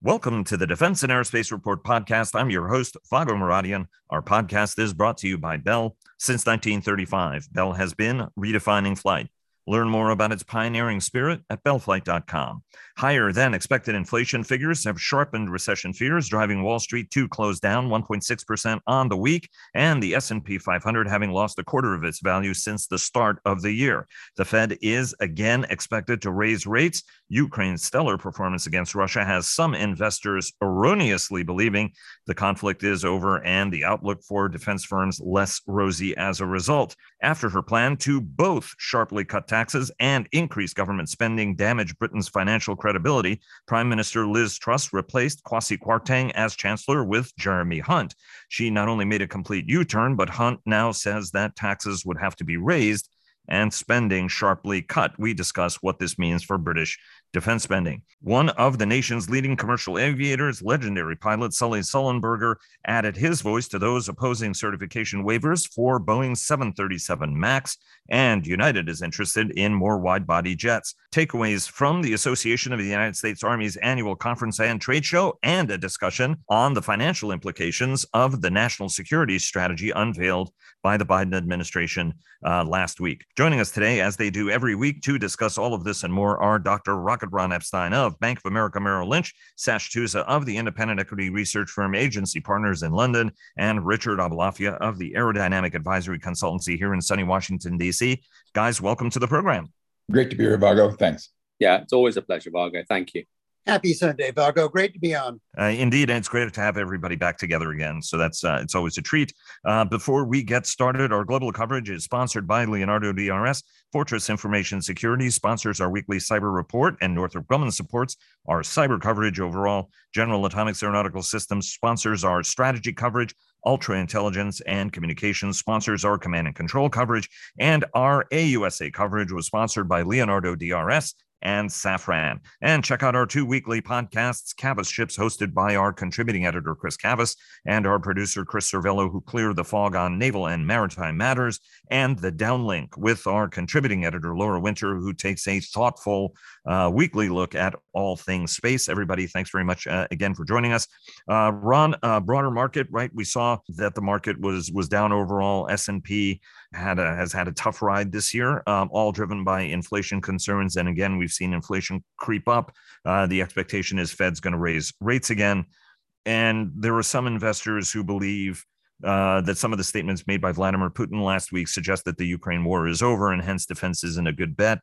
Welcome to the Defense and Aerospace Report podcast. I'm your host, Vago Muradian. Our podcast is brought to you by Bell. Since 1935, Bell has been redefining flight. Learn more about its pioneering spirit at bellflight.com. Higher than expected inflation figures have sharpened recession fears, driving Wall Street to close down 1.6% on the week, and the S&P 500 having lost a quarter of its value since the start of the year. The Fed is again expected to raise rates. Ukraine's stellar performance against Russia has some investors erroneously believing the conflict is over and the outlook for defense firms less rosy as a result. After her plan to both sharply cut taxes and increase government spending damage Britain's financial credibility, Prime Minister Liz Truss replaced Kwasi Kwarteng as Chancellor with Jeremy Hunt. She not only made a complete U turn, but Hunt now says that taxes would have to be raised and spending sharply cut. We discuss what this means for British defense spending. One of the nation's leading commercial aviators, legendary pilot Sully Sullenberger, added his voice to those opposing certification waivers for Boeing 737 MAX, and United is interested in more wide body jets. Takeaways from the Association of the United States Army's annual conference and trade show, and a discussion on the financial implications of the national security strategy unveiled by the Biden administration uh, last week. Joining us today, as they do every week, to discuss all of this and more are Dr. Rocket Ron Epstein of Bank of America Merrill Lynch, Sash Tusa of the independent equity research firm Agency Partners in London, and Richard Aboulafia of the Aerodynamic Advisory Consultancy here in sunny Washington, D.C. Guys, welcome to the program. Great to be here, Vago. Thanks. Yeah, it's always a pleasure, Vago. Thank you. Happy Sunday, Vago. Great to be on. Uh, indeed, and it's great to have everybody back together again. So that's uh, it's always a treat. Uh, before we get started, our global coverage is sponsored by Leonardo DRS. Fortress Information Security sponsors our weekly cyber report, and Northrop Grumman supports our cyber coverage overall. General Atomics Aeronautical Systems sponsors our strategy coverage. Ultra Intelligence and Communications sponsors our command and control coverage, and our AUSA coverage was sponsored by Leonardo DRS and Safran. And check out our two weekly podcasts, Cavas Ships, hosted by our contributing editor, Chris Cavas, and our producer, Chris Cervello, who clear the fog on naval and maritime matters, and The Downlink with our contributing editor, Laura Winter, who takes a thoughtful uh, weekly look at all things space. Everybody, thanks very much uh, again for joining us. Uh, Ron, uh, broader market, right? We saw that the market was was down overall. S&P had a, has had a tough ride this year, um, all driven by inflation concerns. And again, we've seen inflation creep up. Uh, the expectation is Fed's going to raise rates again. And there are some investors who believe uh, that some of the statements made by Vladimir Putin last week suggest that the Ukraine war is over and hence defense isn't a good bet.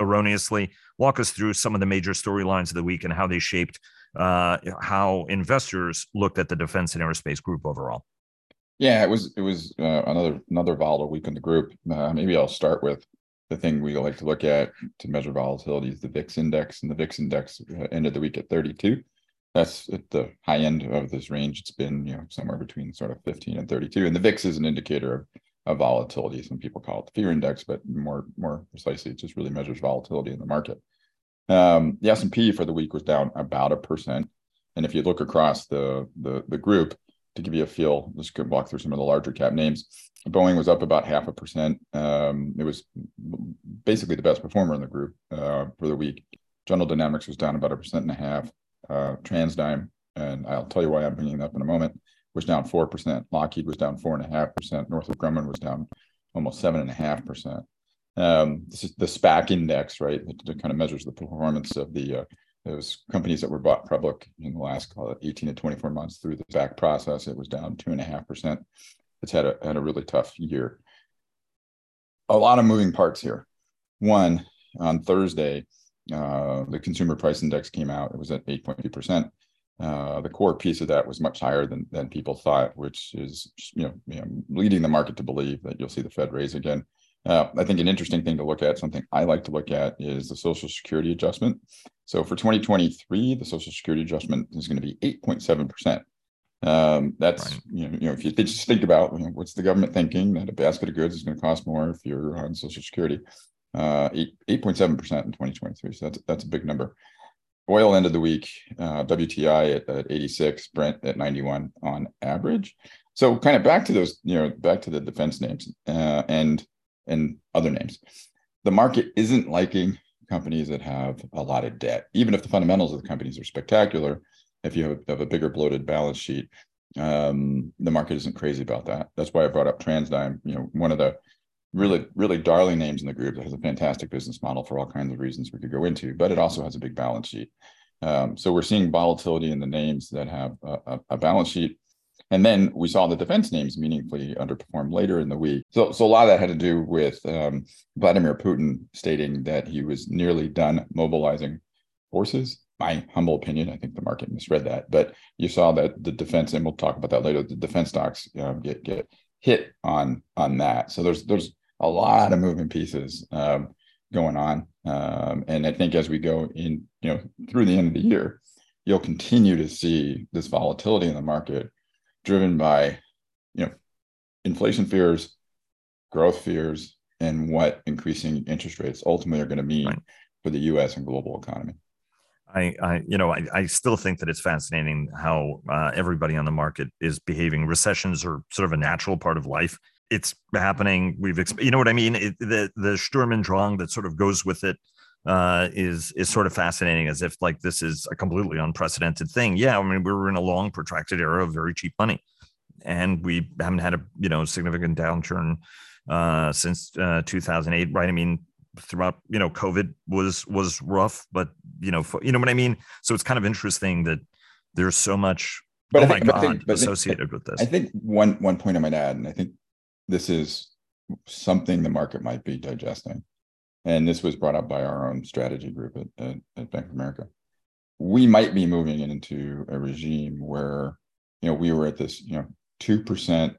Erroneously, walk us through some of the major storylines of the week and how they shaped uh, how investors looked at the defense and aerospace group overall. Yeah, it was it was uh, another another volatile week in the group. Uh, maybe I'll start with the thing we like to look at to measure volatility is the VIX index, and the VIX index uh, ended the week at 32. That's at the high end of this range. It's been you know somewhere between sort of 15 and 32, and the VIX is an indicator of, of volatility. Some people call it the fear index, but more more precisely, it just really measures volatility in the market. Um, the S&P for the week was down about a percent, and if you look across the the the group, to give you a feel, let's go walk through some of the larger cap names. Boeing was up about half a percent. Um, it was basically the best performer in the group uh, for the week. General Dynamics was down about a percent and a half. Uh, TransDigm, and I'll tell you why I'm bringing it up in a moment, was down four percent. Lockheed was down four and a half percent. Northrop Grumman was down almost seven and a half percent. Um, this is the SPAC index, right? That kind of measures the performance of the uh, those companies that were bought public in the last call it 18 to 24 months through the SPAC process, it was down two and a half percent. It's had a had a really tough year. A lot of moving parts here. One on Thursday, uh, the consumer price index came out. It was at 8.2 percent. Uh, the core piece of that was much higher than than people thought, which is you know, you know leading the market to believe that you'll see the Fed raise again. Uh, I think an interesting thing to look at, something I like to look at, is the Social Security adjustment. So for 2023, the Social Security adjustment is going to be 8.7%. Um, that's, right. you, know, you know, if you just think about you know, what's the government thinking that a basket of goods is going to cost more if you're on Social Security, uh, 8.7% in 2023. So that's, that's a big number. Oil ended the week, uh, WTI at, at 86, Brent at 91 on average. So kind of back to those, you know, back to the defense names uh, and and other names. The market isn't liking companies that have a lot of debt. Even if the fundamentals of the companies are spectacular, if you have, have a bigger bloated balance sheet, um, the market isn't crazy about that. That's why I brought up TransDigm. You know, one of the really, really darling names in the group that has a fantastic business model for all kinds of reasons we could go into, but it also has a big balance sheet. Um, so we're seeing volatility in the names that have a, a, balance sheet. And then we saw the defense names meaningfully underperform later in the week. So, so a lot of that had to do with um, Vladimir Putin stating that he was nearly done mobilizing forces. My humble opinion, I think the market misread that, but you saw that the defense, and we'll talk about that later. The defense stocks um, get get hit on on that. So there's there's a lot of moving pieces um, going on. Um, and I think as we go in, you know, through the end of the year, you'll continue to see this volatility in the market driven by, you know, inflation fears, growth fears, and what increasing interest rates ultimately are going to mean right. for the U.S. and global economy. I, I, you know, I, I still think that it's fascinating how uh, everybody on the market is behaving. Recessions are sort of a natural part of life it's happening. We've, you know what I mean? It, the the Sturm und Drang that sort of goes with it uh, is is sort of fascinating, as if like this is a completely unprecedented thing. Yeah, I mean we were in a long, protracted era of very cheap money, and we haven't had a you know significant downturn uh, since uh, 2008, right? I mean throughout you know COVID was was rough, but you know for, you know what I mean. So it's kind of interesting that there's so much. But oh think, my God, think, associated think, with this. I think one one point I might add, and I think this is something the market might be digesting. And this was brought up by our own strategy group at, at, at Bank of America. We might be moving into a regime where, you know, we were at this, you know, 2%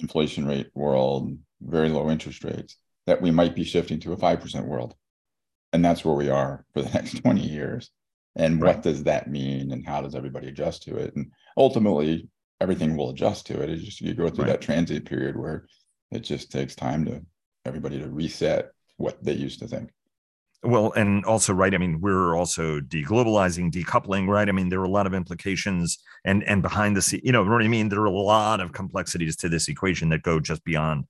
inflation rate world, very low interest rates, that we might be shifting to a 5% world. And that's where we are for the next 20 years. And right. what does that mean? And how does everybody adjust to it? And ultimately, everything will adjust to it. It's just you go through right. that transit period where it just takes time to everybody to reset what they used to think. Well, and also, right. I mean, we're also deglobalizing, decoupling, right? I mean, there are a lot of implications and and behind the scene, you know, what I mean? There are a lot of complexities to this equation that go just beyond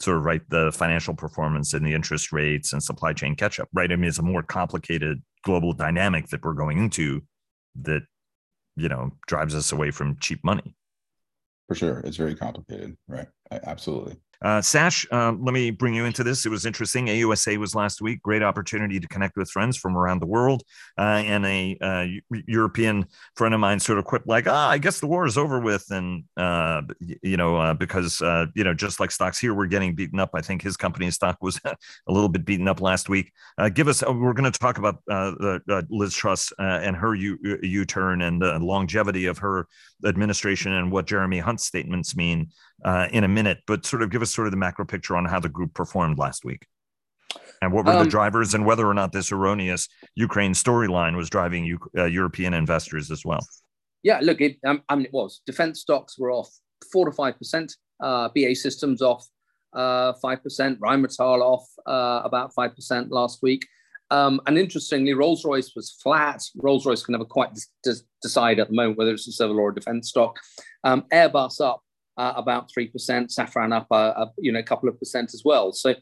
sort of right the financial performance and the interest rates and supply chain catch up, right? I mean, it's a more complicated global dynamic that we're going into that, you know, drives us away from cheap money. For sure. It's very complicated. Right. Absolutely. Uh, Sash, um, let me bring you into this. It was interesting. AUSA was last week. Great opportunity to connect with friends from around the world. Uh, and a uh, European friend of mine sort of quipped like, "Ah, I guess the war is over with." And uh, you know, uh, because uh, you know, just like stocks here, we're getting beaten up. I think his company's stock was a little bit beaten up last week. give us. we're going to talk about the, Liz Truss and her U U turn and the longevity of her administration and what Jeremy Hunt's statements mean uh, in a minute, but sort of give us sort of the macro picture on how the group performed last week. And what were um, the drivers, and whether or not this erroneous Ukraine storyline was driving U- uh, European investors as well? Yeah, look, it, um, I mean, it was. Defense stocks were off four to five percent. Uh, BAE Systems off uh, five percent. Rheinmetall off uh, about five percent last week. Um, and interestingly, Rolls Royce was flat. Rolls Royce can never quite des- decide at the moment whether it's a civil or a defense stock. Um, Airbus up uh, about 3%, Safran up, uh, you know, a couple of percent as well. So,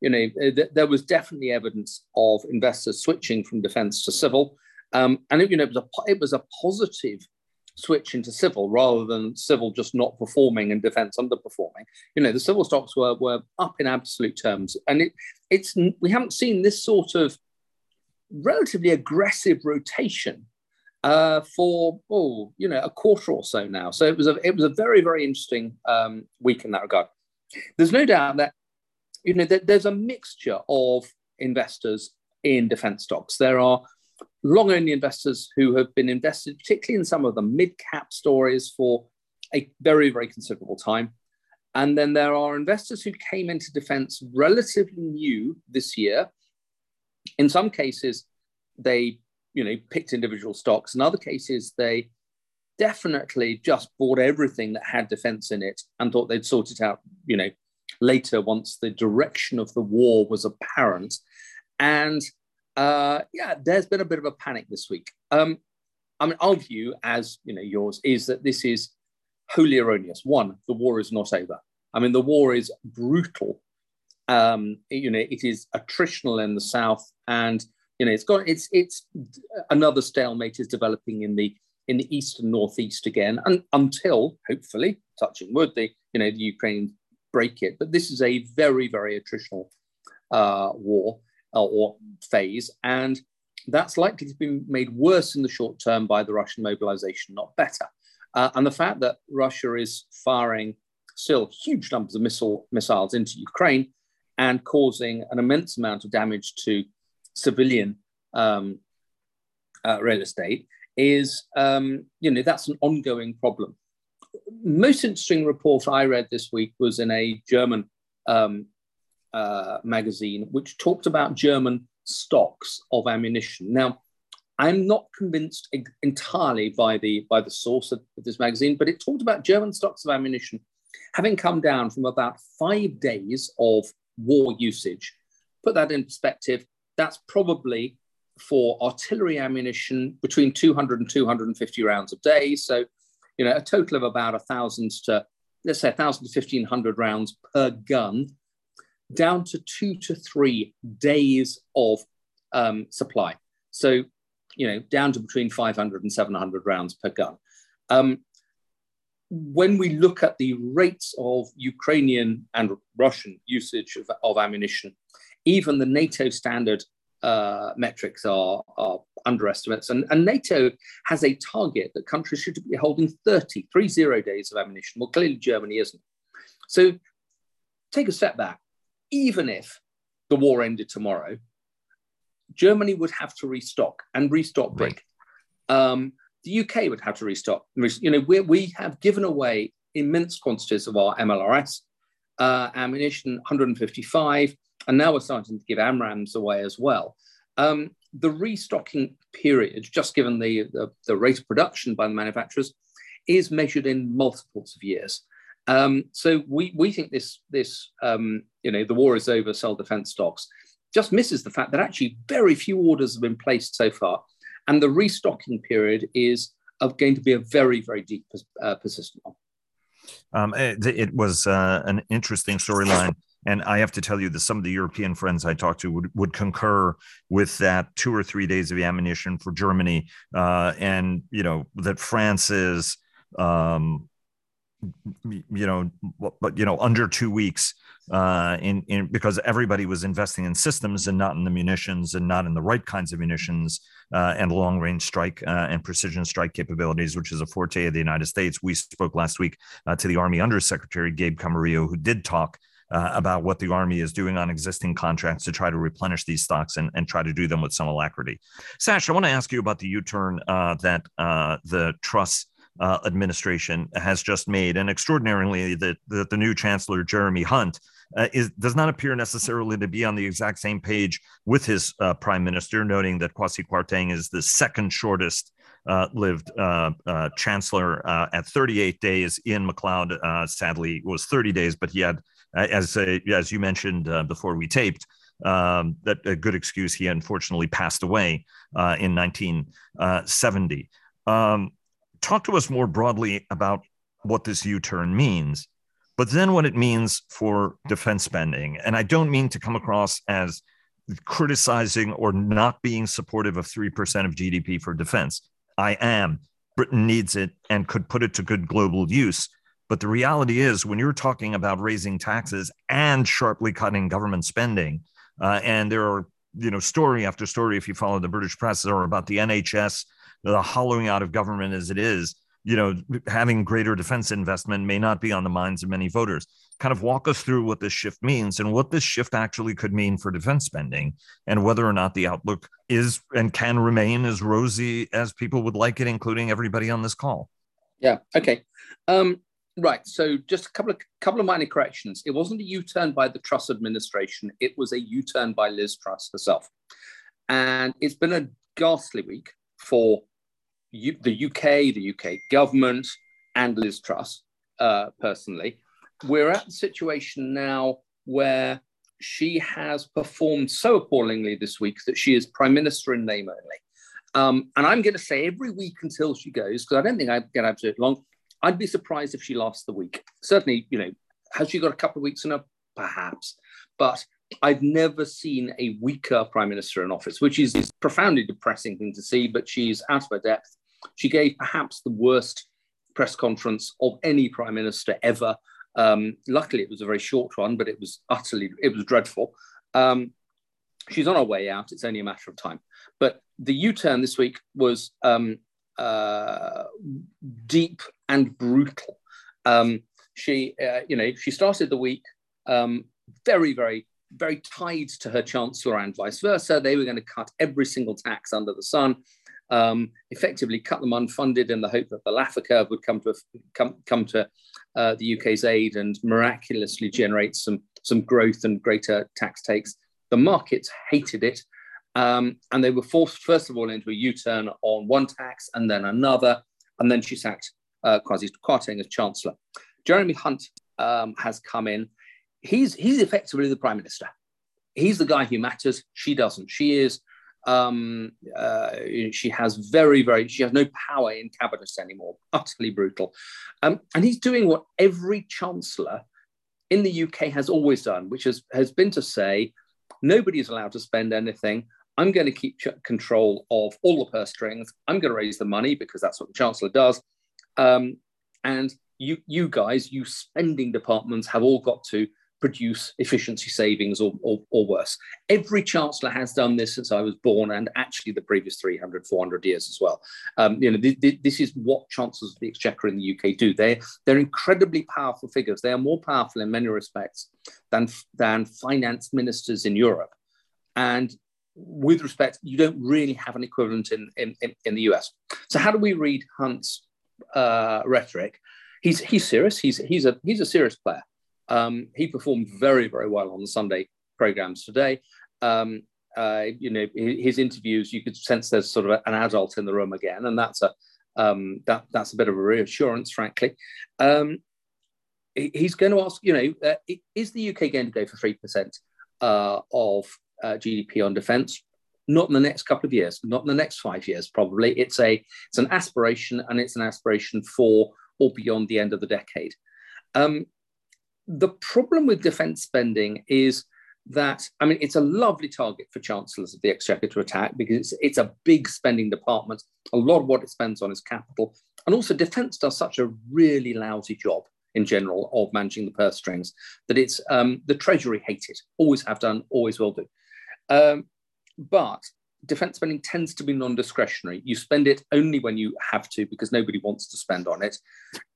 you know, th- there was definitely evidence of investors switching from defense to civil. Um, and, it, you know, it was, a, it was a positive switch into civil rather than civil just not performing and defense underperforming. You know, the civil stocks were, were up in absolute terms. And it, it's we haven't seen this sort of relatively aggressive rotation uh, for oh you know a quarter or so now. So it was a it was a very very interesting um, week in that regard. There's no doubt that you know that there's a mixture of investors in defence stocks. There are long only investors who have been invested, particularly in some of the mid cap stories, for a very very considerable time. And then there are investors who came into defence relatively new this year. In some cases, they you know, picked individual stocks. In other cases, they definitely just bought everything that had defense in it and thought they'd sort it out, you know, later once the direction of the war was apparent. And uh, yeah, there's been a bit of a panic this week. Um, I mean, our view, as you know, yours is that this is wholly erroneous. One, the war is not over. I mean, the war is brutal Um, you know, it is attritional in the south, and you know, it's got it's it's another stalemate is developing in the in the east and northeast again, and until hopefully, touching wood, the you know the Ukrainians break it. But this is a very very attritional uh, war uh, or phase, and that's likely to be made worse in the short term by the Russian mobilization, not better. Uh, and the fact that Russia is firing still huge numbers of missile, missiles into Ukraine and causing an immense amount of damage to civilian um, uh, real estate is, um, you know, that's an ongoing problem. Most interesting report I read this week was in a German um, uh, magazine, which talked about German stocks of ammunition. Now, I'm not convinced entirely by the by the source of, this magazine, but it talked about German stocks of ammunition having come down from about five days of war usage. Put that in perspective, that's probably for artillery ammunition between 200 and 250 rounds a day. So, you know, a total of about a thousand to let's say a thousand to 1500 rounds per gun down to two to three days of um, supply. So, you know, down to between 500 and 700 rounds per gun. Um, when we look at the rates of Ukrainian and Russian usage of, of ammunition, even the NATO standard uh, metrics are, are underestimates. And, and, NATO has a target that countries should be holding 30, 30 days of ammunition. Well, clearly Germany isn't. So take a step back even if the war ended tomorrow, Germany would have to restock and restock big. Um, the UK would have to restock. You know, we, we have given away immense quantities of our MLRS uh, ammunition, 155, and now we're starting to give AMRAAMs away as well. Um, the restocking period, just given the, the, the, rate of production by the manufacturers, is measured in multiples of years. Um, so we, we think this, this um, you know, the war is over, sell defense stocks, just misses the fact that actually very few orders have been placed so far. And the restocking period is going to be a very, very deep, uh, persistent one. Um, it, it, was uh, an interesting storyline. And I have to tell you that some of the European friends I talked to would, would concur with that two or three days of ammunition for Germany. Uh, and, you know, that France is, um, you know, but you know, under two weeks, uh, in in because everybody was investing in systems and not in the munitions and not in the right kinds of munitions uh, and long range strike uh, and precision strike capabilities, which is a forte of the United States. We spoke last week uh, to the Army Undersecretary Gabe Camarillo, who did talk. Uh, about what the Army is doing on existing contracts to try to replenish these stocks and, and try to do them with some alacrity. Sash, I want to ask you about the U turn uh, that the Truss uh, administration has just made, and extraordinarily, that the, the, new chancellor Jeremy Hunt uh, is does not appear necessarily to be on the exact same page with his uh, prime minister, noting that Kwasi Kwarteng is the second shortest. Uh, lived uh, uh, chancellor at 38 days. Iain Macleod, sadly, was 30 days, but he had, as as you mentioned before we taped, um, that a good excuse. He unfortunately passed away in 1970. Um, talk to us more broadly about what this U turn means, but then what it means for defense spending. And I don't mean to come across as criticizing or not being supportive of 3% of GDP for defense. I am. Britain needs it and could put it to good global use. But the reality is, when you're talking about raising taxes and sharply cutting government spending, uh, and there are, you know, story after story, if you follow the British press, are about the NHS the hollowing out of government as it is, you know, having greater defense investment may not be on the minds of many voters. Kind of walk us through what this shift means and what this shift actually could mean for defense spending and whether or not the outlook is and can remain as rosy as people would like it, including everybody on this call. Yeah. Okay. Um, right. So just a couple of couple of minor corrections. It wasn't a U-turn by the Truss administration. It was a U-turn by Liz Truss herself. And it's been a ghastly week for U- the UK, the UK government, and Liz Truss uh, personally, we're at the situation now where she has performed so appallingly this week that she is prime minister in name only. Um, and I'm going to say every week until she goes, because I don't think I get absolutely long. I'd be surprised if she lasts the week. Certainly, you know, has she got a couple of weeks in her perhaps. But I've never seen a weaker prime minister in office, which is, is profoundly depressing thing to see. But she's out of her depth. She gave perhaps the worst press conference of any prime minister ever. Um, luckily, it was a very short one, but it was utterly it was dreadful. Um, she's on her way out. It's only a matter of time. But the U-turn this week was um, uh, deep and brutal. Um, she, uh, you know, she started the week um, very, very, very tied to her chancellor and vice versa. They were going to cut every single tax under the sun, um, effectively cut them unfunded in the hope that the Laffer curve would come to come come to uh, the UK's aid and miraculously generate some some growth and greater tax takes. The markets hated it. Um, and they were forced, first of all, into a U turn on one tax and then another. And then she sacked uh, Kwasi Kwarteng as Chancellor. Jeremy Hunt um, has come in. He's, he's effectively the Prime Minister. He's the guy who matters. She doesn't. She is, um, uh, she has very, very, she has no power in cabinet anymore. Utterly brutal. Um, and he's doing what every Chancellor in the UK has always done, which has, has been to say, nobody is allowed to spend anything. I'm going to keep control of all the purse strings. I'm going to raise the money because that's what the chancellor does. Um, and you, you guys, you spending departments have all got to produce efficiency savings or, or, or, worse. Every chancellor has done this since I was born and actually the previous 300, 400 years as well. Um, you know, th- th- this is what chancellors of the exchequer in the UK do. They're, they're incredibly powerful figures. They are more powerful in many respects than, than finance ministers in Europe. And with respect, you don't really have an equivalent in, in, in, in the US. So how do we read Hunt's uh, rhetoric? He's, he's serious. He's, he's, a, he's a serious player. Um, he performed very, very well on the Sunday programs today. Um, uh, you know, his interviews, you could sense there's sort of an adult in the room again, and that's a um, that that's a bit of a reassurance, frankly. Um, he's going to ask, you know, uh, is the UK going to go for three percent uh, of uh, GDP on defence? Not in the next couple of years, not in the next five years, probably. It's a it's an aspiration, and it's an aspiration for or beyond the end of the decade. Um, the problem with defense spending is that I mean it's a lovely target for chancellors of the exchequer to attack because it's it's a big spending department. A lot of what it spends on is capital, and also defence does such a really lousy job in general of managing the purse strings that it's um, the treasury hate it, always have done, always will do. Um, but defence spending tends to be non-discretionary. You spend it only when you have to because nobody wants to spend on it.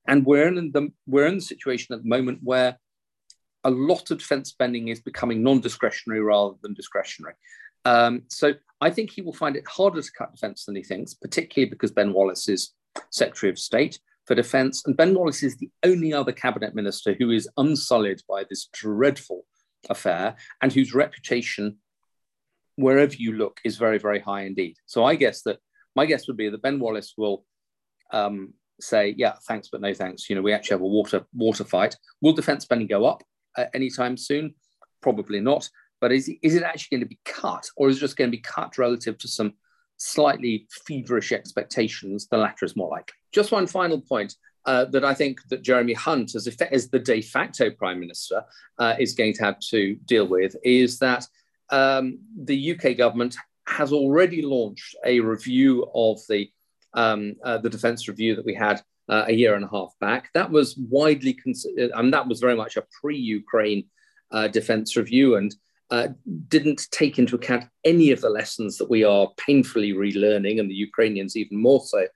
And we're in the we're in the situation at the moment where a lot of defence spending is becoming non-discretionary rather than discretionary. Um, so I think he will find it harder to cut defence than he thinks, particularly because Ben Wallace is Secretary of State for Defence, and Ben Wallace is the only other cabinet minister who is unsullied by this dreadful affair and whose reputation, wherever you look, is very, very high indeed. So I guess that my guess would be that Ben Wallace will um, say, yeah, thanks, but no thanks. You know, we actually have a water water fight. Will defence spending go up uh, anytime soon? Probably not. But is, is it actually going to be cut, or is it just going to be cut relative to some slightly feverish expectations? The latter is more likely. Just one final point. Uh, that I think that Jeremy Hunt, as, effect, as the de facto prime minister, uh, is going to have to deal with is that um, the UK government has already launched a review of the um, uh, the defence review that we had uh, a year and a half back. That was widely considered, and that was very much a pre-Ukraine uh, defence review, and uh, didn't take into account any of the lessons that we are painfully relearning, and the Ukrainians even more so.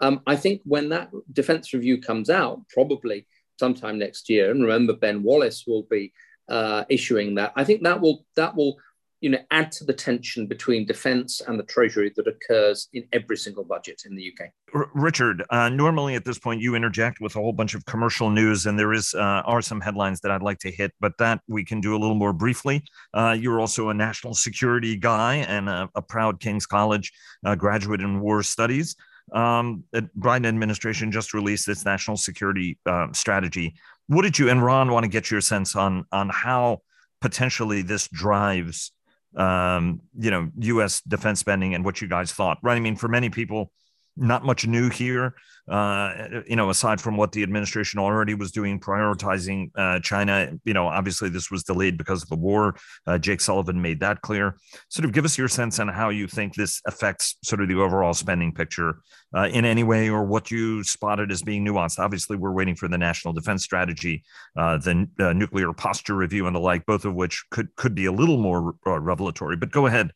Um, I think when that defence review comes out, probably sometime next year, and remember Ben Wallace will be uh, issuing that. I think that will that will you know, add to the tension between defence and the Treasury that occurs in every single budget in the UK. R- Richard, uh, normally at this point you interject with a whole bunch of commercial news, and there is uh, are some headlines that I'd like to hit, but that we can do a little more briefly. Uh, you're also a national security guy and a, a proud King's College uh, graduate in war studies. Um, the Biden administration just released its national security uh, strategy. What did you and Ron want to get your sense on on how potentially this drives um, you know, U.S. defense spending and what you guys thought, right? I mean, for many people, not much new here. Uh, you know, aside from what the administration already was doing, prioritizing uh, China. You know, obviously this was delayed because of the war. Uh, Jake Sullivan made that clear. Sort of give us your sense on how you think this affects sort of the overall spending picture uh, in any way, or what you spotted as being nuanced. Obviously, we're waiting for the national defense strategy, uh, the uh, nuclear posture review, and the like, both of which could could be a little more revelatory. But go ahead,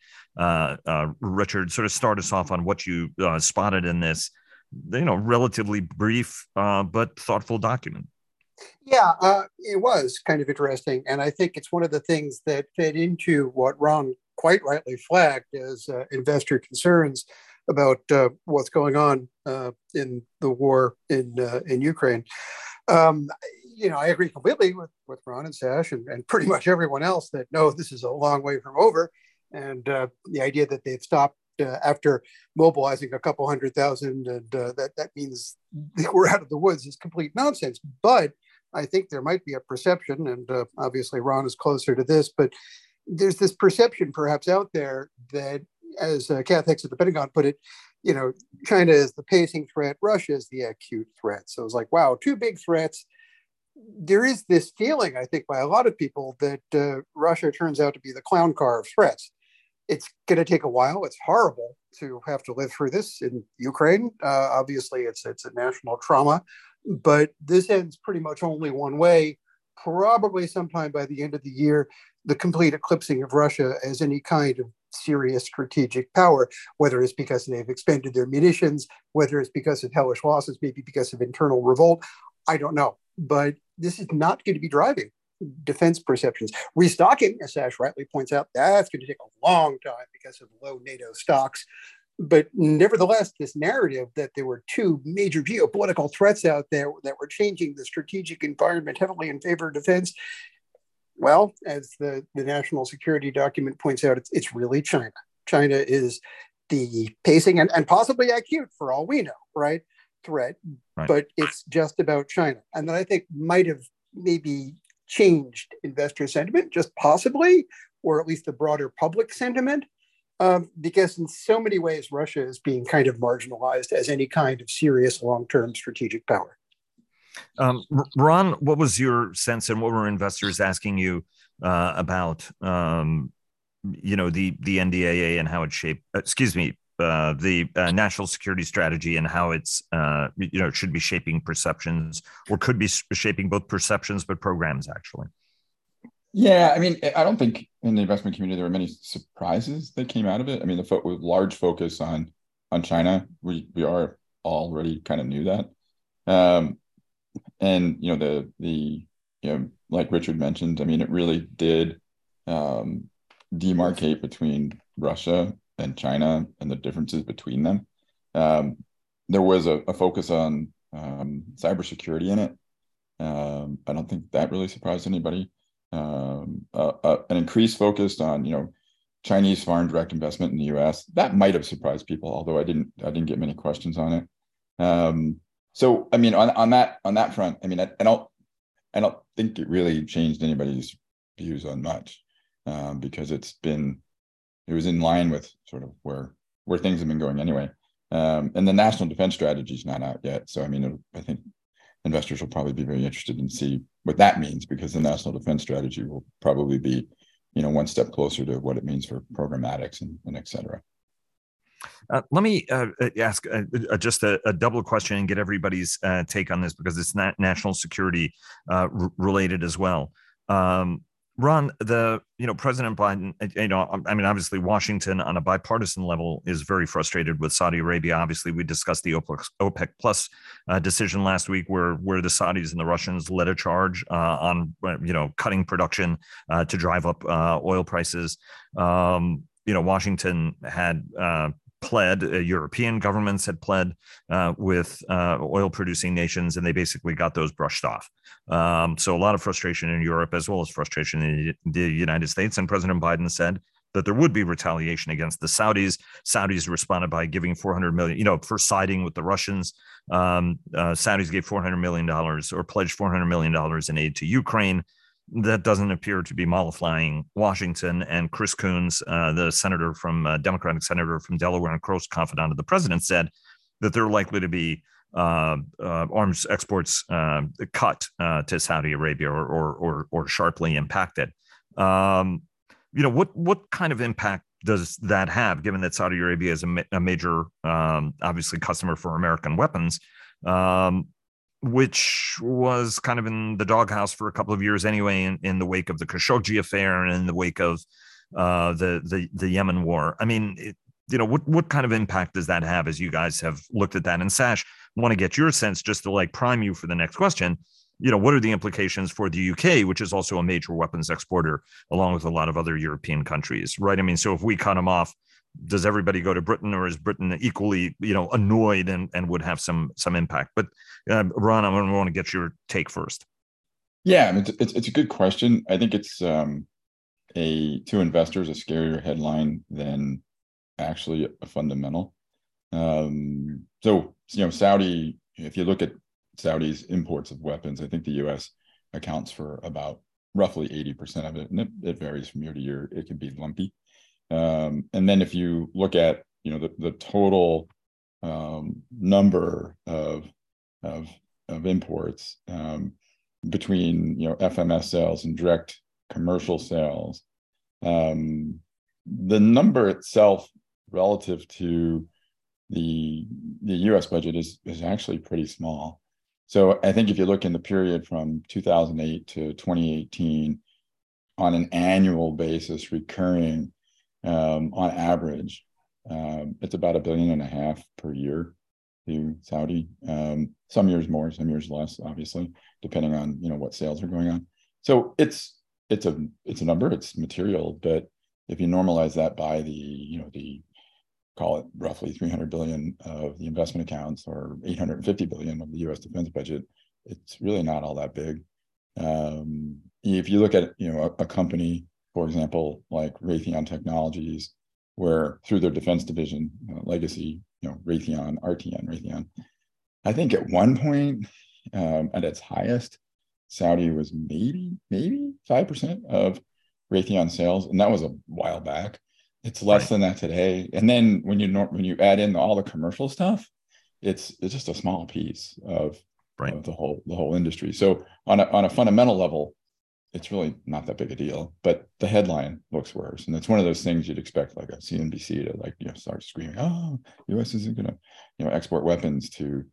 Richard. Sort of start us off on what you spotted in this you know relatively brief uh, but thoughtful document yeah uh, it was kind of interesting and i think it's one of the things that fed into what ron quite rightly flagged as uh, investor concerns about uh, what's going on uh, in the war in uh, in ukraine um, you know i agree completely with, with ron and sash and, and pretty much everyone else that no this is a long way from over and the idea that they've stopped uh, after mobilizing a couple hundred thousand, and uh, that that means we're out of the woods is complete nonsense. But I think there might be a perception, and uh, obviously Ron is closer to this, but there's this perception perhaps out there that, as uh, Kath Hicks at the Pentagon put it, you know, China is the pacing threat, Russia is the acute threat. So it's like, wow, two big threats. There is this feeling, I think, by a lot of people that uh, Russia turns out to be the clown car of threats it's going to take a while. It's horrible to have to live through this in Ukraine. Uh, obviously, it's it's a national trauma, but this ends pretty much only one way. Probably sometime by the end of the year, the complete eclipsing of Russia as any kind of serious strategic power, whether it's because they've expended their munitions, whether it's because of hellish losses, maybe because of internal revolt. I don't know. But this is not going to be driving defense perceptions. Restocking, as Sash rightly points out, that's going to take a long time because of low NATO stocks. But nevertheless, this narrative that there were two major geopolitical threats out there that were changing the strategic environment heavily in favor of defense. Well, as the, the national security document points out, it's, it's really China. China is the pacing and, and possibly acute for all we know, right? Threat, right. but it's just about China. And that I think might have maybe changed investor sentiment, just possibly, or at least the broader public sentiment. Um, because in so many ways, Russia is being kind of marginalized as any kind of serious long term strategic power. Um, Ron, what was your sense and what were investors asking you uh, about? Um, you know the the NDAA and how it shaped. Excuse me, uh, the uh, national security strategy and how it's uh, you know should be shaping perceptions or could be shaping both perceptions but programs actually. Yeah i mean i don't think in the investment community there were many surprises that came out of it. I mean the fo- large focus on on china we we are already kind of knew that. Um and you know the the you know like richard mentioned i mean it really did um demarcate between russia and China and the differences between them. Um, there was a, a focus on um, cybersecurity in it. Um, I don't think that really surprised anybody. Uh, uh, an increased focus on you know Chinese foreign direct investment in the U.S. That might have surprised people, although I didn't I didn't get many questions on it. Um, so I mean on, on that on that front, I mean I, I don't I don't think it really changed anybody's views on much um, because it's been it was in line with sort of where where things have been going anyway. Um, and the national defense strategy is not out yet, so I mean, I think investors will probably be very interested in see what that means because the national defense strategy will probably be, you know, one step closer to what it means for programmatics and, and et cetera. Uh, let me uh, uh ask uh, uh, just a, a, double question and get everybody's uh, take on this because it's not national security r- related as well. Um, Ron, the you know President Biden, uh, you know, I mean, obviously Washington on a bipartisan level is very frustrated with Saudi Arabia. Obviously, we discussed the OPEC, OPEC Plus uh, decision last week, where where the Saudis and the Russians led a charge uh, on uh, you know cutting production uh, to drive up uh, oil prices. Um, you know, Washington had pled, uh, European governments had pled uh, with uh, oil producing nations, and they basically got those brushed off. Um, so, a lot of frustration in Europe as well as frustration in the United States. And President Biden said, that there would be retaliation against the Saudis. Saudis responded by giving 400 million, you know, for siding with the Russians. Um, uh, Saudis gave 400 million dollars or pledged 400 million dollars in aid to Ukraine that doesn't appear to be mollifying Washington. And Chris Coons, uh, the senator from uh, Democratic senator from Delaware and close confidant of the president, said that they're likely to be uh, uh, arms exports uh, cut uh, to Saudi Arabia or, or, or, or sharply impacted. Um, you know, what, what kind of impact does that have, given that Saudi Arabia is a, ma- a major, um, obviously, customer for American weapons, um, which was kind of in the doghouse for a couple of years anyway, in, in the wake of the Khashoggi affair and in the wake of uh, the the the Yemen war. I mean, it, you know, what what kind of impact does that have as you guys have looked at that? And Sash, want to get your sense just to like prime you for the next question. You know, what are the implications for the UK, which is also a major weapons exporter, along with a lot of other European countries, right? I mean, so if we cut them off, does everybody go to Britain, or is Britain equally, you know, annoyed and and would have some some impact? But uh, Ron, I want to get your take first. Yeah, it's, it's, it's a good question. I think it's um, a to investors a scarier headline than actually a fundamental. Um, so you know, Saudi. If you look at Saudi's imports of weapons, I think the U.S. accounts for about roughly eighty percent of it, and it, it, varies from year to year. It can be lumpy. Um, and then if you look at you know the the total um, number of of of imports um, between you know FMS sales and direct commercial sales, um, the number itself relative to the the U.S. budget is is actually pretty small. So I think if you look in the period from 2008 to 2018, on an annual basis, recurring um, on average, um, it's about a billion and a half per year to Saudi. Um, some years more, some years less, obviously, depending on you know what sales are going on. So it's it's a it's a number, it's material, but if you normalize that by the you know the call it roughly 300 billion of the investment accounts or 850 billion of the U.S. defense budget, it's really not all that big. Um, if you look at you know a, a, company, for example, like Raytheon Technologies, where through their defense division, uh, legacy, you know Raytheon, RTN, Raytheon, I think at one point um, at its highest, Saudi was maybe maybe five percent of Raytheon sales, and that was a while back. It's less right. than that today. And then when you when you add in all the commercial stuff, it's it's just a small piece of, right. of the whole the whole industry. So on a on a fundamental level, it's really not that big a deal. But the headline looks worse, and it's one of those things you'd expect like a CNBC to like you know start screaming, "Oh, U.S. isn't going to you know export weapons to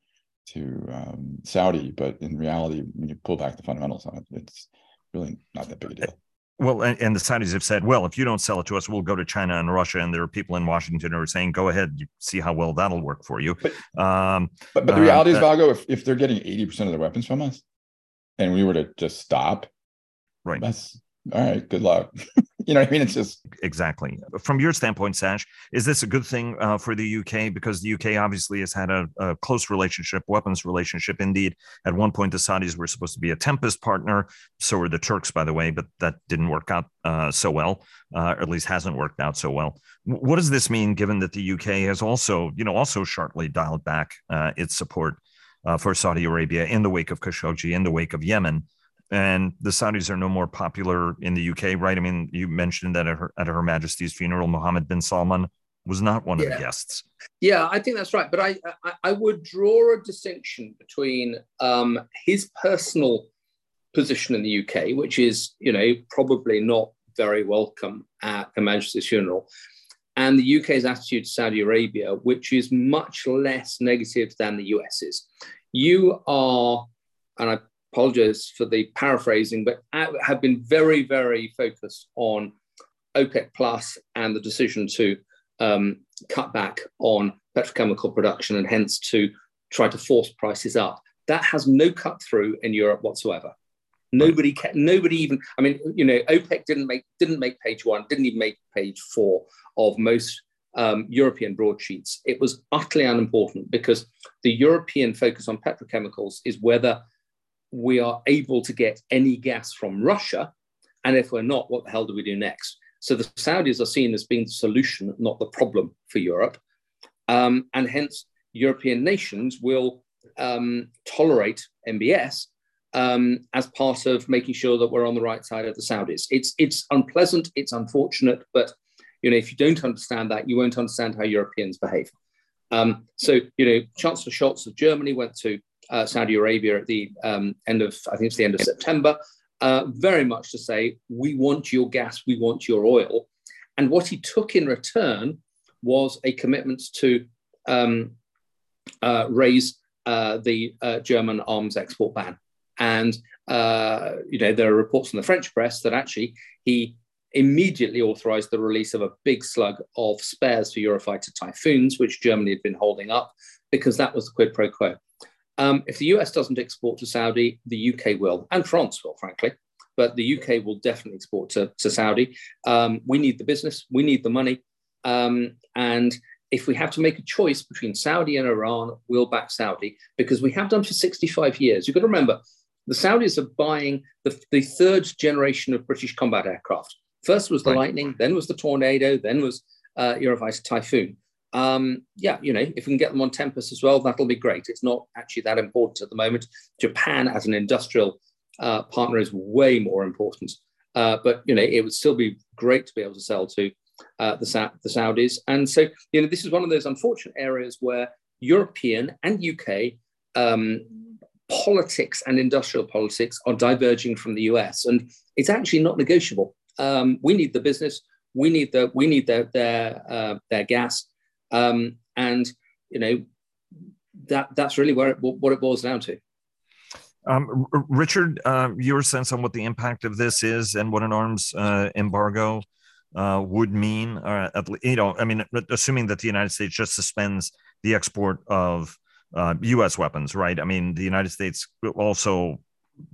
to um, Saudi," but in reality, when you pull back the fundamentals on it, it's really not that big a deal. Well, and, and, the Saudis have said, well, if you don't sell it to us, we'll go to China and Russia. And there are people in Washington who are saying, go ahead, you see how well that'll work for you. But, um, but, but, the reality uh, is, Vago, if, if they're getting 80% of their weapons from us and we were to just stop, right. that's all right, good luck. you know what I mean? It's just exactly from your standpoint, Sash. Is this a good thing uh, for the UK because the UK obviously has had a, a, close relationship, weapons relationship. Indeed, at one point the Saudis were supposed to be a Tempest partner. So were the Turks, by the way, but that didn't work out uh, so well, uh, or at least hasn't worked out so well. W- what does this mean, given that the UK has also, you know, also sharply dialed back uh, its support uh, for Saudi Arabia in the wake of Khashoggi, in the wake of Yemen? And the Saudis are no more popular in the UK, right? I mean, you mentioned that at her, at her Majesty's funeral, Mohammed bin Salman was not one yeah. of the guests. Yeah, I think that's right. But I, I, I would draw a distinction between um, his personal position in the UK, which is, you know, probably not very welcome at Her Majesty's funeral, and the UK's attitude to Saudi Arabia, which is much less negative than the US's. You are, and I apologize for the paraphrasing, but have been very, very focused on OPEC Plus and the decision to um, cut back on petrochemical production and hence to try to force prices up. That has no cut through in Europe whatsoever. Nobody, nobody even. I mean, you know, OPEC didn't make didn't make page one, didn't even make page four of most um, European broadsheets. It was utterly unimportant because the European focus on petrochemicals is whether we are able to get any gas from Russia. And if we're not, what the hell do we do next? So the Saudis are seen as being the solution, not the problem for Europe. Um, and hence, European nations will um, tolerate MBS um, as part of making sure that we're on the right side of the Saudis. It's, it's unpleasant, it's unfortunate, but you know, if you don't understand that, you won't understand how Europeans behave. Um, so, you know, Chancellor Scholz of Germany went to uh, Saudi Arabia at the um, end of, I think it's the end of September, uh, very much to say, we want your gas, we want your oil. And what he took in return was a commitment to um, uh, raise uh, the uh, German arms export ban. And, uh, you know, there are reports in the French press that actually he immediately authorized the release of a big slug of spares for Eurofighter Typhoons, which Germany had been holding up because that was the quid pro quo. Um, if the US doesn't export to Saudi, the UK will, and France will, frankly. But the UK will definitely export to, to Saudi. Um, we need the business, we need the money. Um, and if we have to make a choice between Saudi and Iran, we'll back Saudi because we have done for 65 years. You've got to remember, the Saudis are buying the, the third generation of British combat aircraft. First was the right. Lightning, then was the Tornado, then was uh, Eurofighter Typhoon. Um, yeah, you know, if we can get them on Tempest as well, that'll be great. It's not actually that important at the moment. Japan as an industrial uh, partner is way more important. Uh, but you know, it would still be great to be able to sell to uh, the, Sa- the Saudis. And so, you know, this is one of those unfortunate areas where European and UK um, politics and industrial politics are diverging from the US, and it's actually not negotiable. Um, we need the business. We need the we need their their uh, their gas, um, and you know that that's really where it, what it boils down to. Um, Richard, uh, your sense on what the impact of this is and what an arms uh, embargo uh, would mean, uh, at, you know, I mean, assuming that the United States just suspends the export of U.S. Uh, weapons, right? I mean, the United States also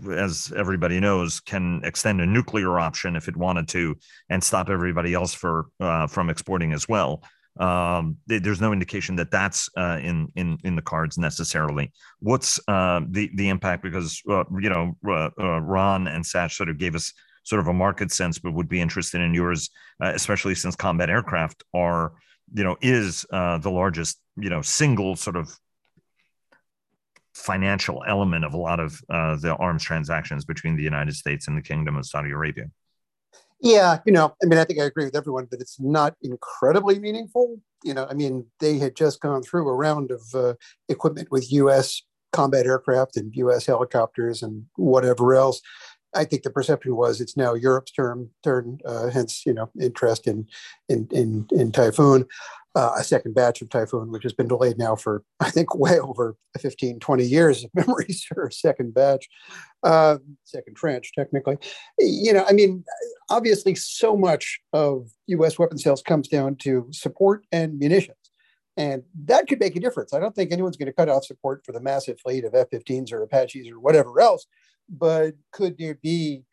as everybody knows, can extend a nuclear option if it wanted to, and stop everybody else for uh, from exporting as well. Um, there's no indication that that's uh, in in in the cards necessarily. What's uh, the the impact? Because uh, you know, uh, uh, Ron and Sash sort of gave us sort of a market sense, but would be interested in yours, especially since combat aircraft are you know is the largest you know single sort of financial element of a lot of uh, the arms transactions between the United States and the Kingdom of Saudi Arabia. Yeah, you know, I mean, I think I agree with everyone that it's not incredibly meaningful. You know, I mean, they had just gone through a round of uh, equipment with U.S. combat aircraft and U.S. helicopters and whatever else. I think the perception was it's now Europe's turn, turn uh, hence, you know, interest in in in, in Typhoon uh, a second batch of Typhoon, which has been delayed now for, I think, way over 15, 20 years of memories for second batch, uh, second tranche, technically. You know, I mean, obviously, so much of US weapon sales comes down to support and munitions. And that could make a difference. I don't think anyone's going to cut off support for the massive fleet of F 15s or Apaches or whatever else. But could there be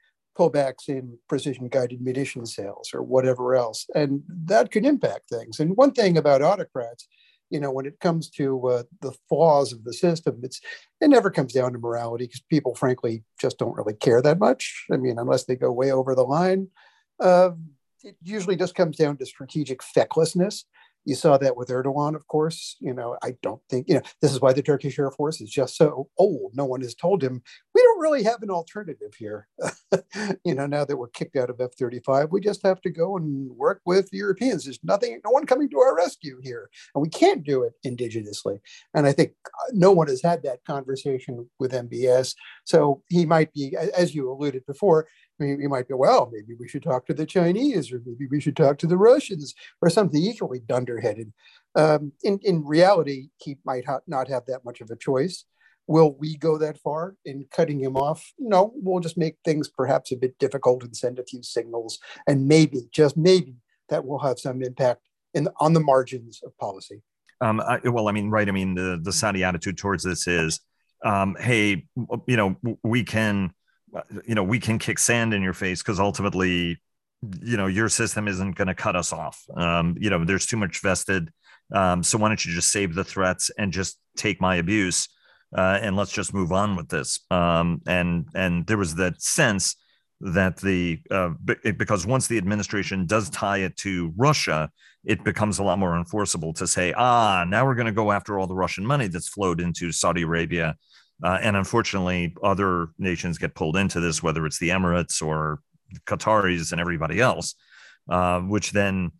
pullbacks in precision guided munition sales or whatever else. And that could impact things. And one thing about autocrats, you know, when it comes to uh, the flaws of the system, it's it never comes down to morality because people, frankly, just don't really care that much. I mean, unless they go way over the line, uh, it usually just comes down to strategic fecklessness. You saw that with Erdogan, of course. You know, I don't think, you know, this is why the Turkish Air Force is just so old. No one has told him, really have an alternative here. you know, now that we're kicked out of F 35, we just have to go and work with Europeans. There's nothing, no one coming to our rescue here. And we can't do it indigenously. And I think uh, no one has had that conversation with MBS. So he might be, as you alluded before, you might go, well, maybe we should talk to the Chinese, or maybe we should talk to the Russians, or something equally dunderheaded. Um, in, in reality, he might ha- not have that much of a choice. Will we go that far in cutting him off? No, we'll just make things perhaps a bit difficult and send a few signals, and maybe, just maybe, that will have some impact in on the margins of policy. Um, I, well, I mean, right. I mean, the the Saudi attitude towards this is, um, hey, you know, we can you know, we can kick sand in your face because ultimately, you know, your system isn't going to cut us off. Um, you know, there's too much vested. Um, so why don't you just save the threats and just take my abuse, uh, and let's just move on with this. Um, and and there was that sense that the uh, because once the administration does tie it to Russia, it becomes a lot more enforceable to say, ah, now we're going to go after all the Russian money that's flowed into Saudi Arabia uh, and unfortunately, other nations get pulled into this, whether it's the Emirates or Qataris and everybody else, uh, which then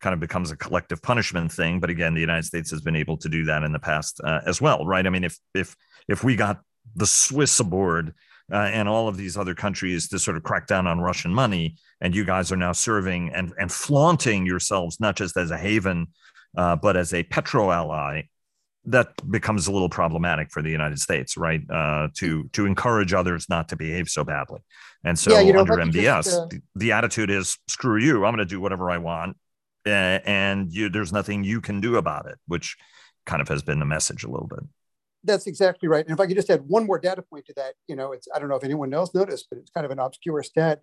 kind of becomes a collective punishment thing. But again, the United States has been able to do that in the past uh, as well, right? I mean, if if if we got the Swiss aboard uh, and all of these other countries to sort of crack down on Russian money, and you guys are now serving and and flaunting yourselves not just as a haven, uh, but as a petro ally. That becomes a little problematic for the United States, right? Uh, to to encourage others not to behave so badly, and so yeah, you know, under MBS, just, uh, the, the attitude is screw you. I'm going to do whatever I want, and you, there's nothing you can do about it, which kind of has been the message a little bit. That's exactly right. And if I could just add one more data point to that, you know, it's I don't know if anyone else noticed, but it's kind of an obscure stat.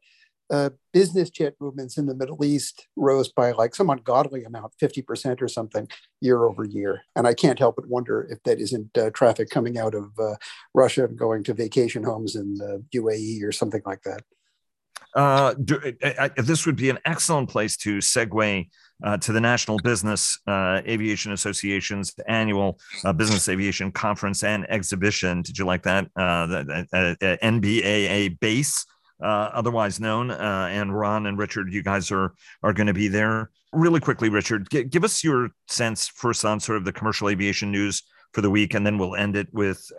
Uh, business jet movements in the Middle East rose by like some ungodly amount, 50% or something year over year. And I can't help but wonder if that isn't uh, traffic coming out of uh, Russia and going to vacation homes in the UAE or something like that. Uh, I, I, this would be an excellent place to segue uh, to the National Business uh, Aviation Association's annual uh, Business Aviation Conference and Exhibition. Did you like that? Uh, the, the NBAA BACE. Uh, otherwise known, and Ron and Richard, you guys are are going to be there. Really quickly, Richard, g- give us your sense first on sort of the commercial aviation news for the week, and then we'll end it with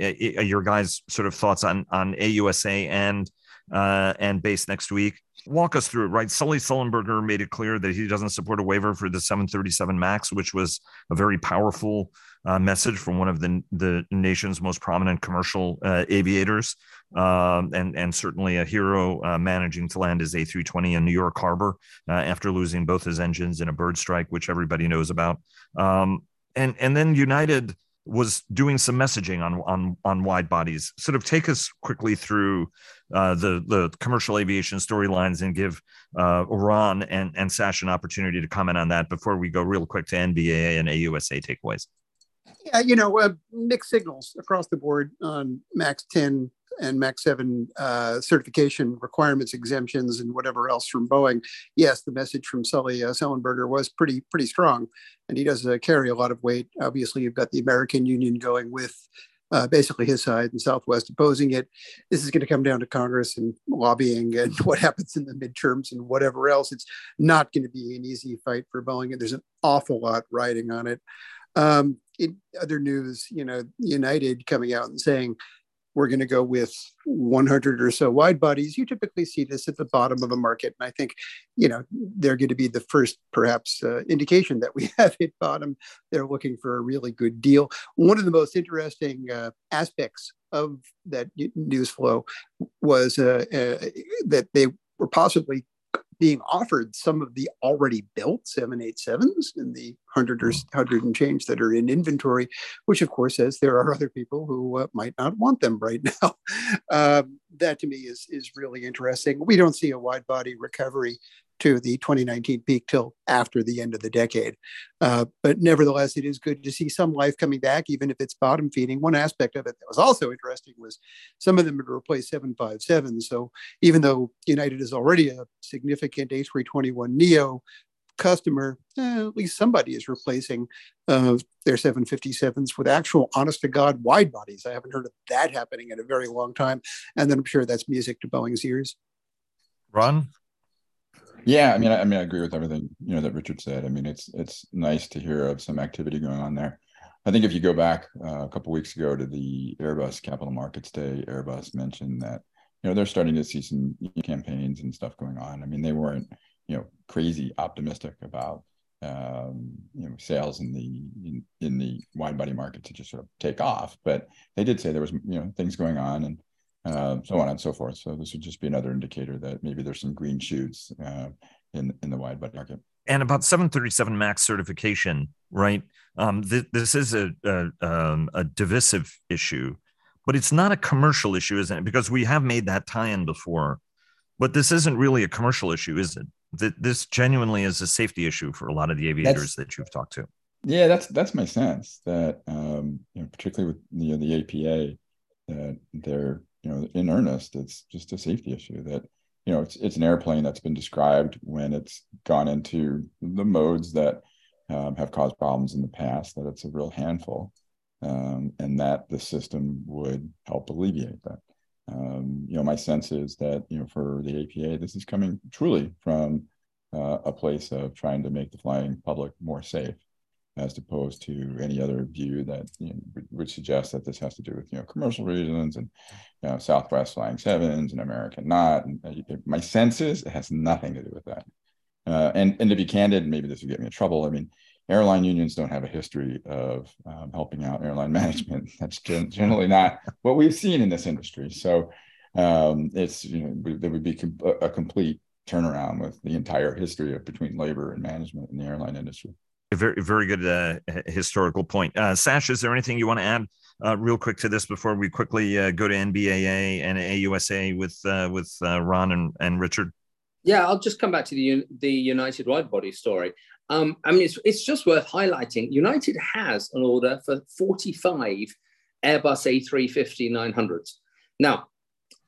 your guys' sort of thoughts on on AUSA and uh, and BACE next week. Walk us through it, right? Sully Sullenberger made it clear that he doesn't support a waiver for the 737 MAX, which was a very powerful uh, message from one of the, the nation's most prominent commercial uh, aviators, um, and, and certainly a hero uh, managing to land his A320 in New York Harbor uh, after losing both his engines in a bird strike, which everybody knows about. Um, and, and then United was doing some messaging on on on wide bodies. Sort of take us quickly through uh, the the commercial aviation storylines and give uh, Ron and and Sash an opportunity to comment on that before we go real quick to NBAA and AUSA takeaways. Yeah, you know, uh, mixed signals across the board on Max 10 and Max 7 uh, certification requirements, exemptions, and whatever else from Boeing. Yes, the message from Sully uh, Sullenberger was pretty pretty strong, and he does uh, carry a lot of weight. Obviously, you've got the American Union going with uh, basically his side and Southwest opposing it. This is going to come down to Congress and lobbying and what happens in the midterms and whatever else. It's not going to be an easy fight for Boeing, and there's an awful lot riding on it. Um, in other news, you know, United coming out and saying we're going to go with 100 or so wide bodies. You typically see this at the bottom of a market, and I think, you know, they're going to be the first, perhaps, uh, indication that we have hit bottom. They're looking for a really good deal. One of the most interesting uh, aspects of that news flow was uh, uh that they were possibly being offered some of the already built 787s and the 100 or 100 and change that are in inventory, which of course says there are other people who uh, might not want them right now. Um, that to me is, is really interesting. We don't see a wide body recovery to the 2019 peak till after the end of the decade. Uh, but nevertheless, it is good to see some life coming back, even if it's bottom feeding. One aspect of it that was also interesting was some of them had replaced 757. So even though United is already a significant A321 Neo customer, eh, at least somebody is replacing uh, their 757s with actual honest to God wide bodies. I haven't heard of that happening in a very long time. And then I'm sure that's music to Boeing's ears. Ron? Yeah, I mean, I, I, mean, I agree with everything you know that Richard said. I mean, it's it's nice to hear of some activity going on there. I think if you go back uh, a couple weeks ago to the Airbus Capital Markets Day, Airbus mentioned that you know they're starting to see some campaigns and stuff going on. I mean, they weren't you know crazy optimistic about um, you know sales in the in, in the wide body market to just sort of take off, but they did say there was you know things going on and uh, so on and so forth. So this would just be another indicator that maybe there's some green shoots uh, in in the wide body market. And about 737 Max certification, right? Um, th- this is a a, um, a divisive issue, but it's not a commercial issue, isn't it? Because we have made that tie-in before, but this isn't really a commercial issue, is it? That this genuinely is a safety issue for a lot of the aviators that's, that you've talked to. Yeah, that's that's my sense that um, you know, particularly with you know, the APA, that they're you know, in earnest, it's just a safety issue that, you know, it's, it's an airplane that's been described when it's gone into the modes that um, have caused problems in the past, that it's a real handful um, and that the system would help alleviate that. Um, you know, my sense is that, you know, for the APA, this is coming truly from uh, a place of trying to make the flying public more safe as opposed to any other view that you know, would suggest that this has to do with you know commercial reasons and you know, Southwest flying sevens and American not. And uh, my sense is it has nothing to do with that. Uh, and and to be candid, maybe this would get me in trouble. I mean, airline unions don't have a history of um, helping out airline management. That's gen- generally not what we've seen in this industry. So um, it's you know there would be a complete turnaround with the entire history of between labor and management in the airline industry. A very very good uh, historical point. Uh, Sash, is there anything you want to add uh, real quick to this before we quickly uh, go to NBAA and AUSA with uh, with uh, Ron and, and Richard? Yeah, I'll just come back to the the United wide body story. Um, I mean, it's, it's just worth highlighting. United has an order for 45 Airbus A350 900s. Now,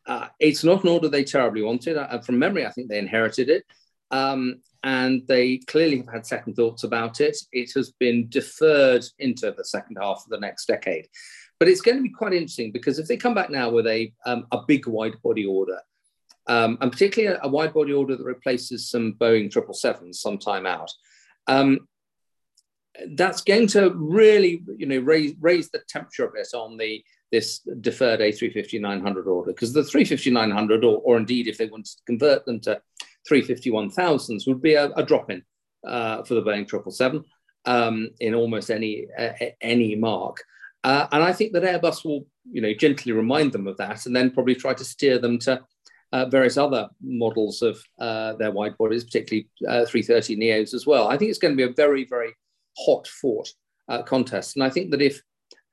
uh, it's not an order they terribly wanted. Uh, from memory, I think they inherited it. Um, and they clearly have had second thoughts about it. It has been deferred into the second half of the next decade. But it's going to be quite interesting because if they come back now with a, um, a big wide body order, um, and particularly a, a, wide body order that replaces some Boeing 777s sometime out, um, that's going to really, you know, raise raise the temperature a bit on the this deferred A350-900 order because the 350-900, or, or indeed if they want to convert them to 350-1000s, would be a, a drop in uh, for the Boeing 777 um, in almost any uh, any mark. Uh, and I think that Airbus will, you know, gently remind them of that, and then probably try to steer them to uh, various other models of uh, their wide bodies, particularly uh, 330 Neos as well. I think it's going to be a very, very hot fought uh, contest. And I think that if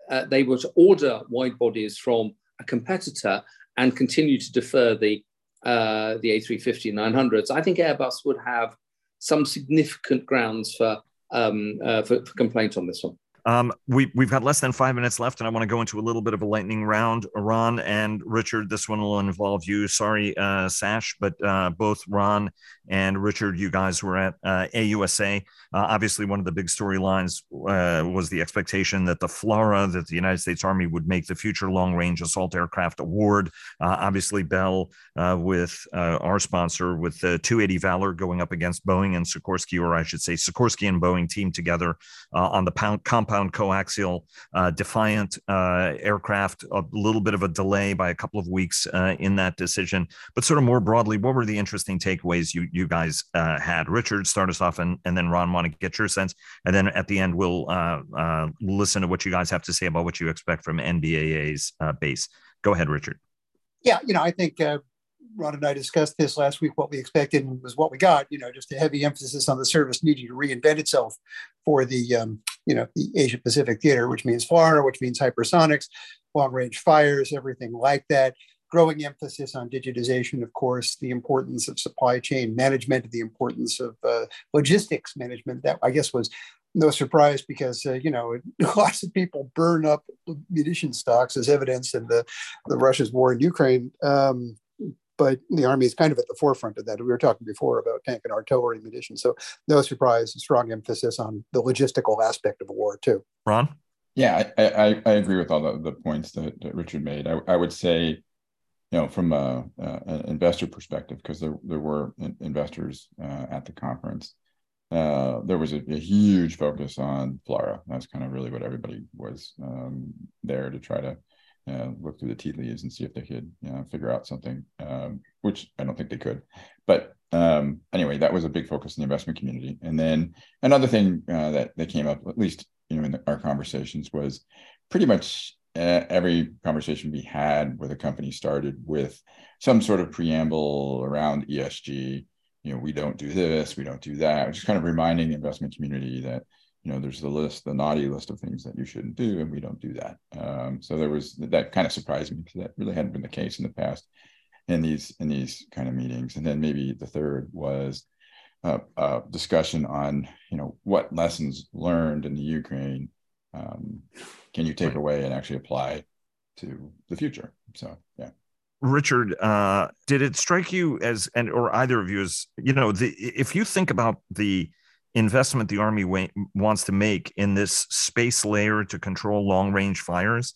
uh, they were to order wide bodies from a competitor and continue to defer the, uh, the A350 900s, I think Airbus would have some significant grounds for, um, for, for complaint on this one. Um, we, we've got less than five minutes left, and I want to go into a little bit of a lightning round. Ron and Richard, this one will involve you. Sorry, uh, Sash, but uh, both Ron and Richard, you guys were at uh, AUSA. Uh, obviously, one of the big storylines uh, was the expectation that the FLRAA, that the United States Army would make the Future Long Range Assault Aircraft Award. Uh, obviously, Bell with our sponsor, with the 280 Valor going up against Boeing and Sikorsky, or I should say, Sikorsky and Boeing team together on the pound compound compound coaxial uh, Defiant uh, aircraft. A little bit of a delay by a couple of weeks uh, in that decision, but sort of more broadly, what were the interesting takeaways you you guys uh, had? Richard, start us off, and and then Ron, want to get your sense, and then at the end we'll uh, listen to what you guys have to say about what you expect from NBAA's BACE. Go ahead, Richard. Yeah, you know, I think Ron and I discussed this last week. What we expected was what we got. You know, just a heavy emphasis on the service needing to reinvent itself for the um, you know the Asia Pacific theater, which means FLRAA, which means hypersonics, long range fires, everything like that. Growing emphasis on digitization, of course, the importance of supply chain management, the importance of uh, logistics management. That I guess was no surprise because uh, you know lots of people burn up munition stocks as evidence in the the Russia's war in Ukraine. Um, but the army is kind of at the forefront of that. We were talking before about tank and artillery munitions, so no surprise, strong emphasis on the logistical aspect of war too. Ron, yeah, I, I, I agree with all the, the points that, that Richard made. I, I would say, you know, from a, a an investor perspective, because there there were investors uh, at the conference. Uh, there was a, a, huge focus on FLRAA. That's kind of really what everybody was um, there to try to uh, look through the tea leaves and see if they could you know, figure out something, um, which I don't think they could. But um, anyway, that was a big focus in the investment community. And then another thing uh, that that came up, at least you know in the, our conversations, was pretty much uh, every conversation we had with a company started with some sort of preamble around ESG. You know, we don't do this, we don't do that. Just kind of reminding the investment community that you know, there's the list, the naughty list of things that you shouldn't do, and we don't do that. Um, so there was that kind of surprised me because that really hadn't been the case in the past in these in these kind of meetings. And then maybe the third was a, a discussion on you know what lessons learned in the Ukraine um, can you take right. away and actually apply to the future. So yeah. Richard, uh, did it strike you as, and or either of you as, you know, the if you think about the investment the Army wa- wants to make in this space layer to control long range fires,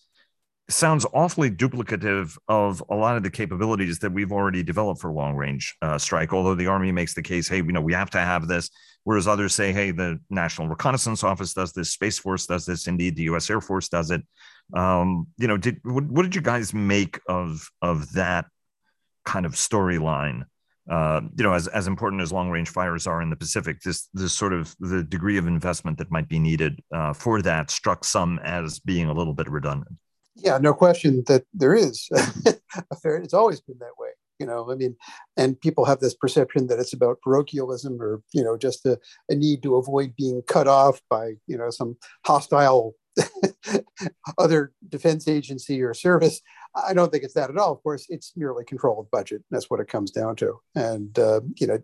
sounds awfully duplicative of a lot of the capabilities that we've already developed for long range uh, strike. Although the Army makes the case, hey, you know, we have to have this, whereas others say, hey, the National Reconnaissance Office does this, Space Force does this, indeed, the U.S. Air Force does it. Um, you know, did what, what did you guys make of of that kind of storyline? Uh, you know, as, as important as long range fires are in the Pacific, this this sort of the degree of investment that might be needed uh, for that struck some as being a little bit redundant. Yeah, no question that there is a fair. It's always been that way, you know. I mean, and people have this perception that it's about parochialism or you know just a, a need to avoid being cut off by you know some hostile other defense agency or service. I don't think it's that at all. Of course, it's merely control of budget. That's what it comes down to. And uh, you know,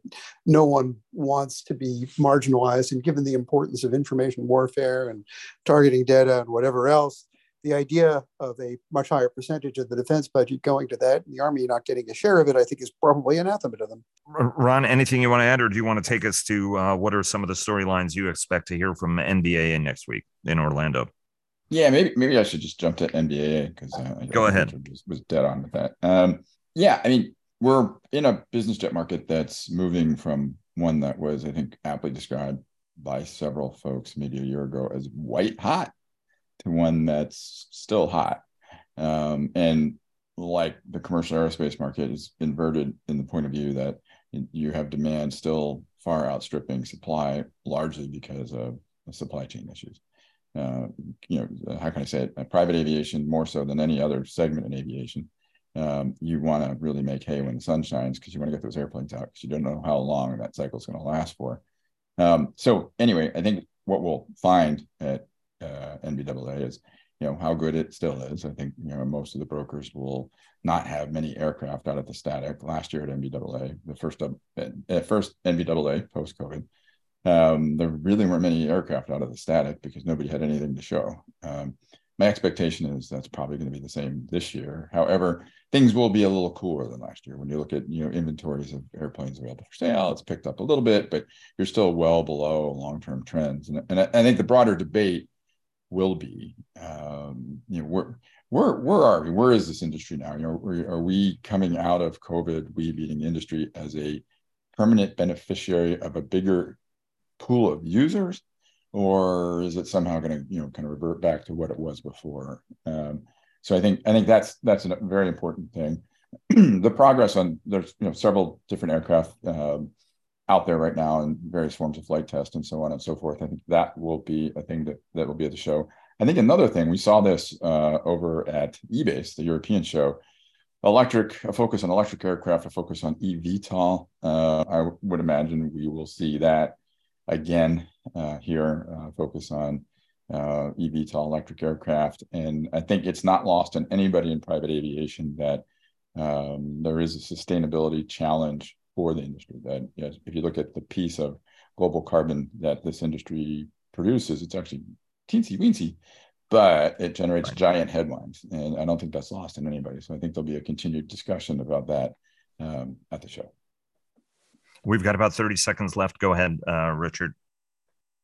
no one wants to be marginalized. And given the importance of information warfare and targeting data and whatever else, the idea of a much higher percentage of the defense budget going to that and the army not getting a share of it, I think is probably anathema to them. Ron, anything you want to add, or do you want to take us to uh, what are some of the storylines you expect to hear from NBAA next week in Orlando? Yeah, maybe maybe I should just jump to NBA because uh, go ahead. Was, was dead on with that. Um, yeah, I mean we're in a business jet market that's moving from one that was, I think, aptly described by several folks maybe a year ago as white hot to one that's still hot. Um, and like the commercial aerospace market is inverted in the point of view that you have demand still far outstripping supply, largely because of supply chain issues. Uh, you know, how can I say it? private aviation more so than any other segment in aviation. Um, you want to really make hay when the sun shines because you want to get those airplanes out because you don't know how long that cycle is going to last for. Um, so anyway, I think what we'll find at uh, NBAA is, you know, how good it still is. I think, you know, most of the brokers will not have many aircraft out at the static. Last year at NBAA, the first uh, first NBAA post COVID, um, there really weren't many aircraft out of the static because nobody had anything to show. Um, my expectation is that's probably going to be the same this year. However, things will be a little cooler than last year. When you look at you know inventories of airplanes available for sale, it's picked up a little bit, but you're still well below long-term trends. And, and I, I think the broader debate will be. Um, you know, where where where are we? Where is this industry now? You know, are we coming out of COVID, we being industry, as a permanent beneficiary of a bigger pool of users, or is it somehow going to you know kind of revert back to what it was before? Um, so I think I think that's that's a very important thing. the progress on there's you know several different aircraft um, out there right now in various forms of flight test and so on and so forth. I think that will be a thing that, that will be at the show. I think another thing, we saw this uh, over at EBACE, the European show, electric, a focus on electric aircraft, a focus on eVTOL. Uh, I would imagine we will see that again uh, here, uh, focus on uh, eVTOL electric aircraft. And I think it's not lost on anybody in private aviation that um, there is a sustainability challenge for the industry. That yes, if you look at the piece of global carbon that this industry produces, it's actually teensy weensy, but it generates right. giant headlines, and I don't think that's lost on anybody. So I think there'll be a continued discussion about that um, at the show. We've got about 30 seconds left. Go ahead, uh, Richard.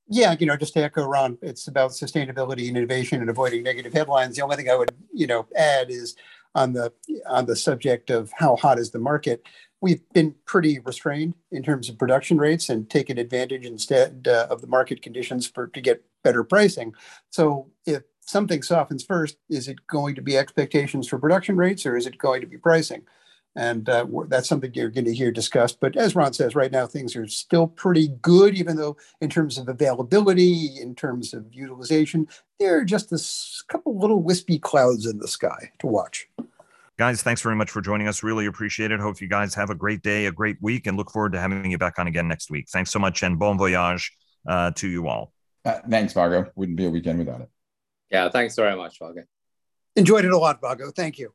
Yeah, you know, just to echo Ron, it's about sustainability and innovation and avoiding negative headlines. The only thing I would, you know, add is on the on the subject of how hot is the market we've been pretty restrained in terms of production rates and taken advantage instead uh, of the market conditions for to get better pricing. So if something softens first, is it going to be expectations for production rates or is it going to be pricing? And uh, that's something you're going to hear discussed. But as Ron says, right now things are still pretty good, even though in terms of availability, in terms of utilization, there are just a couple little wispy clouds in the sky to watch. Guys, thanks very much for joining us. Really appreciate it. Hope you guys have a great day, a great week, and look forward to having you back on again next week. Thanks so much and bon voyage uh, to you all. Uh, thanks, Vago. Wouldn't be a weekend without it. Yeah, thanks very much, Vago. Enjoyed it a lot, Vago. Thank you.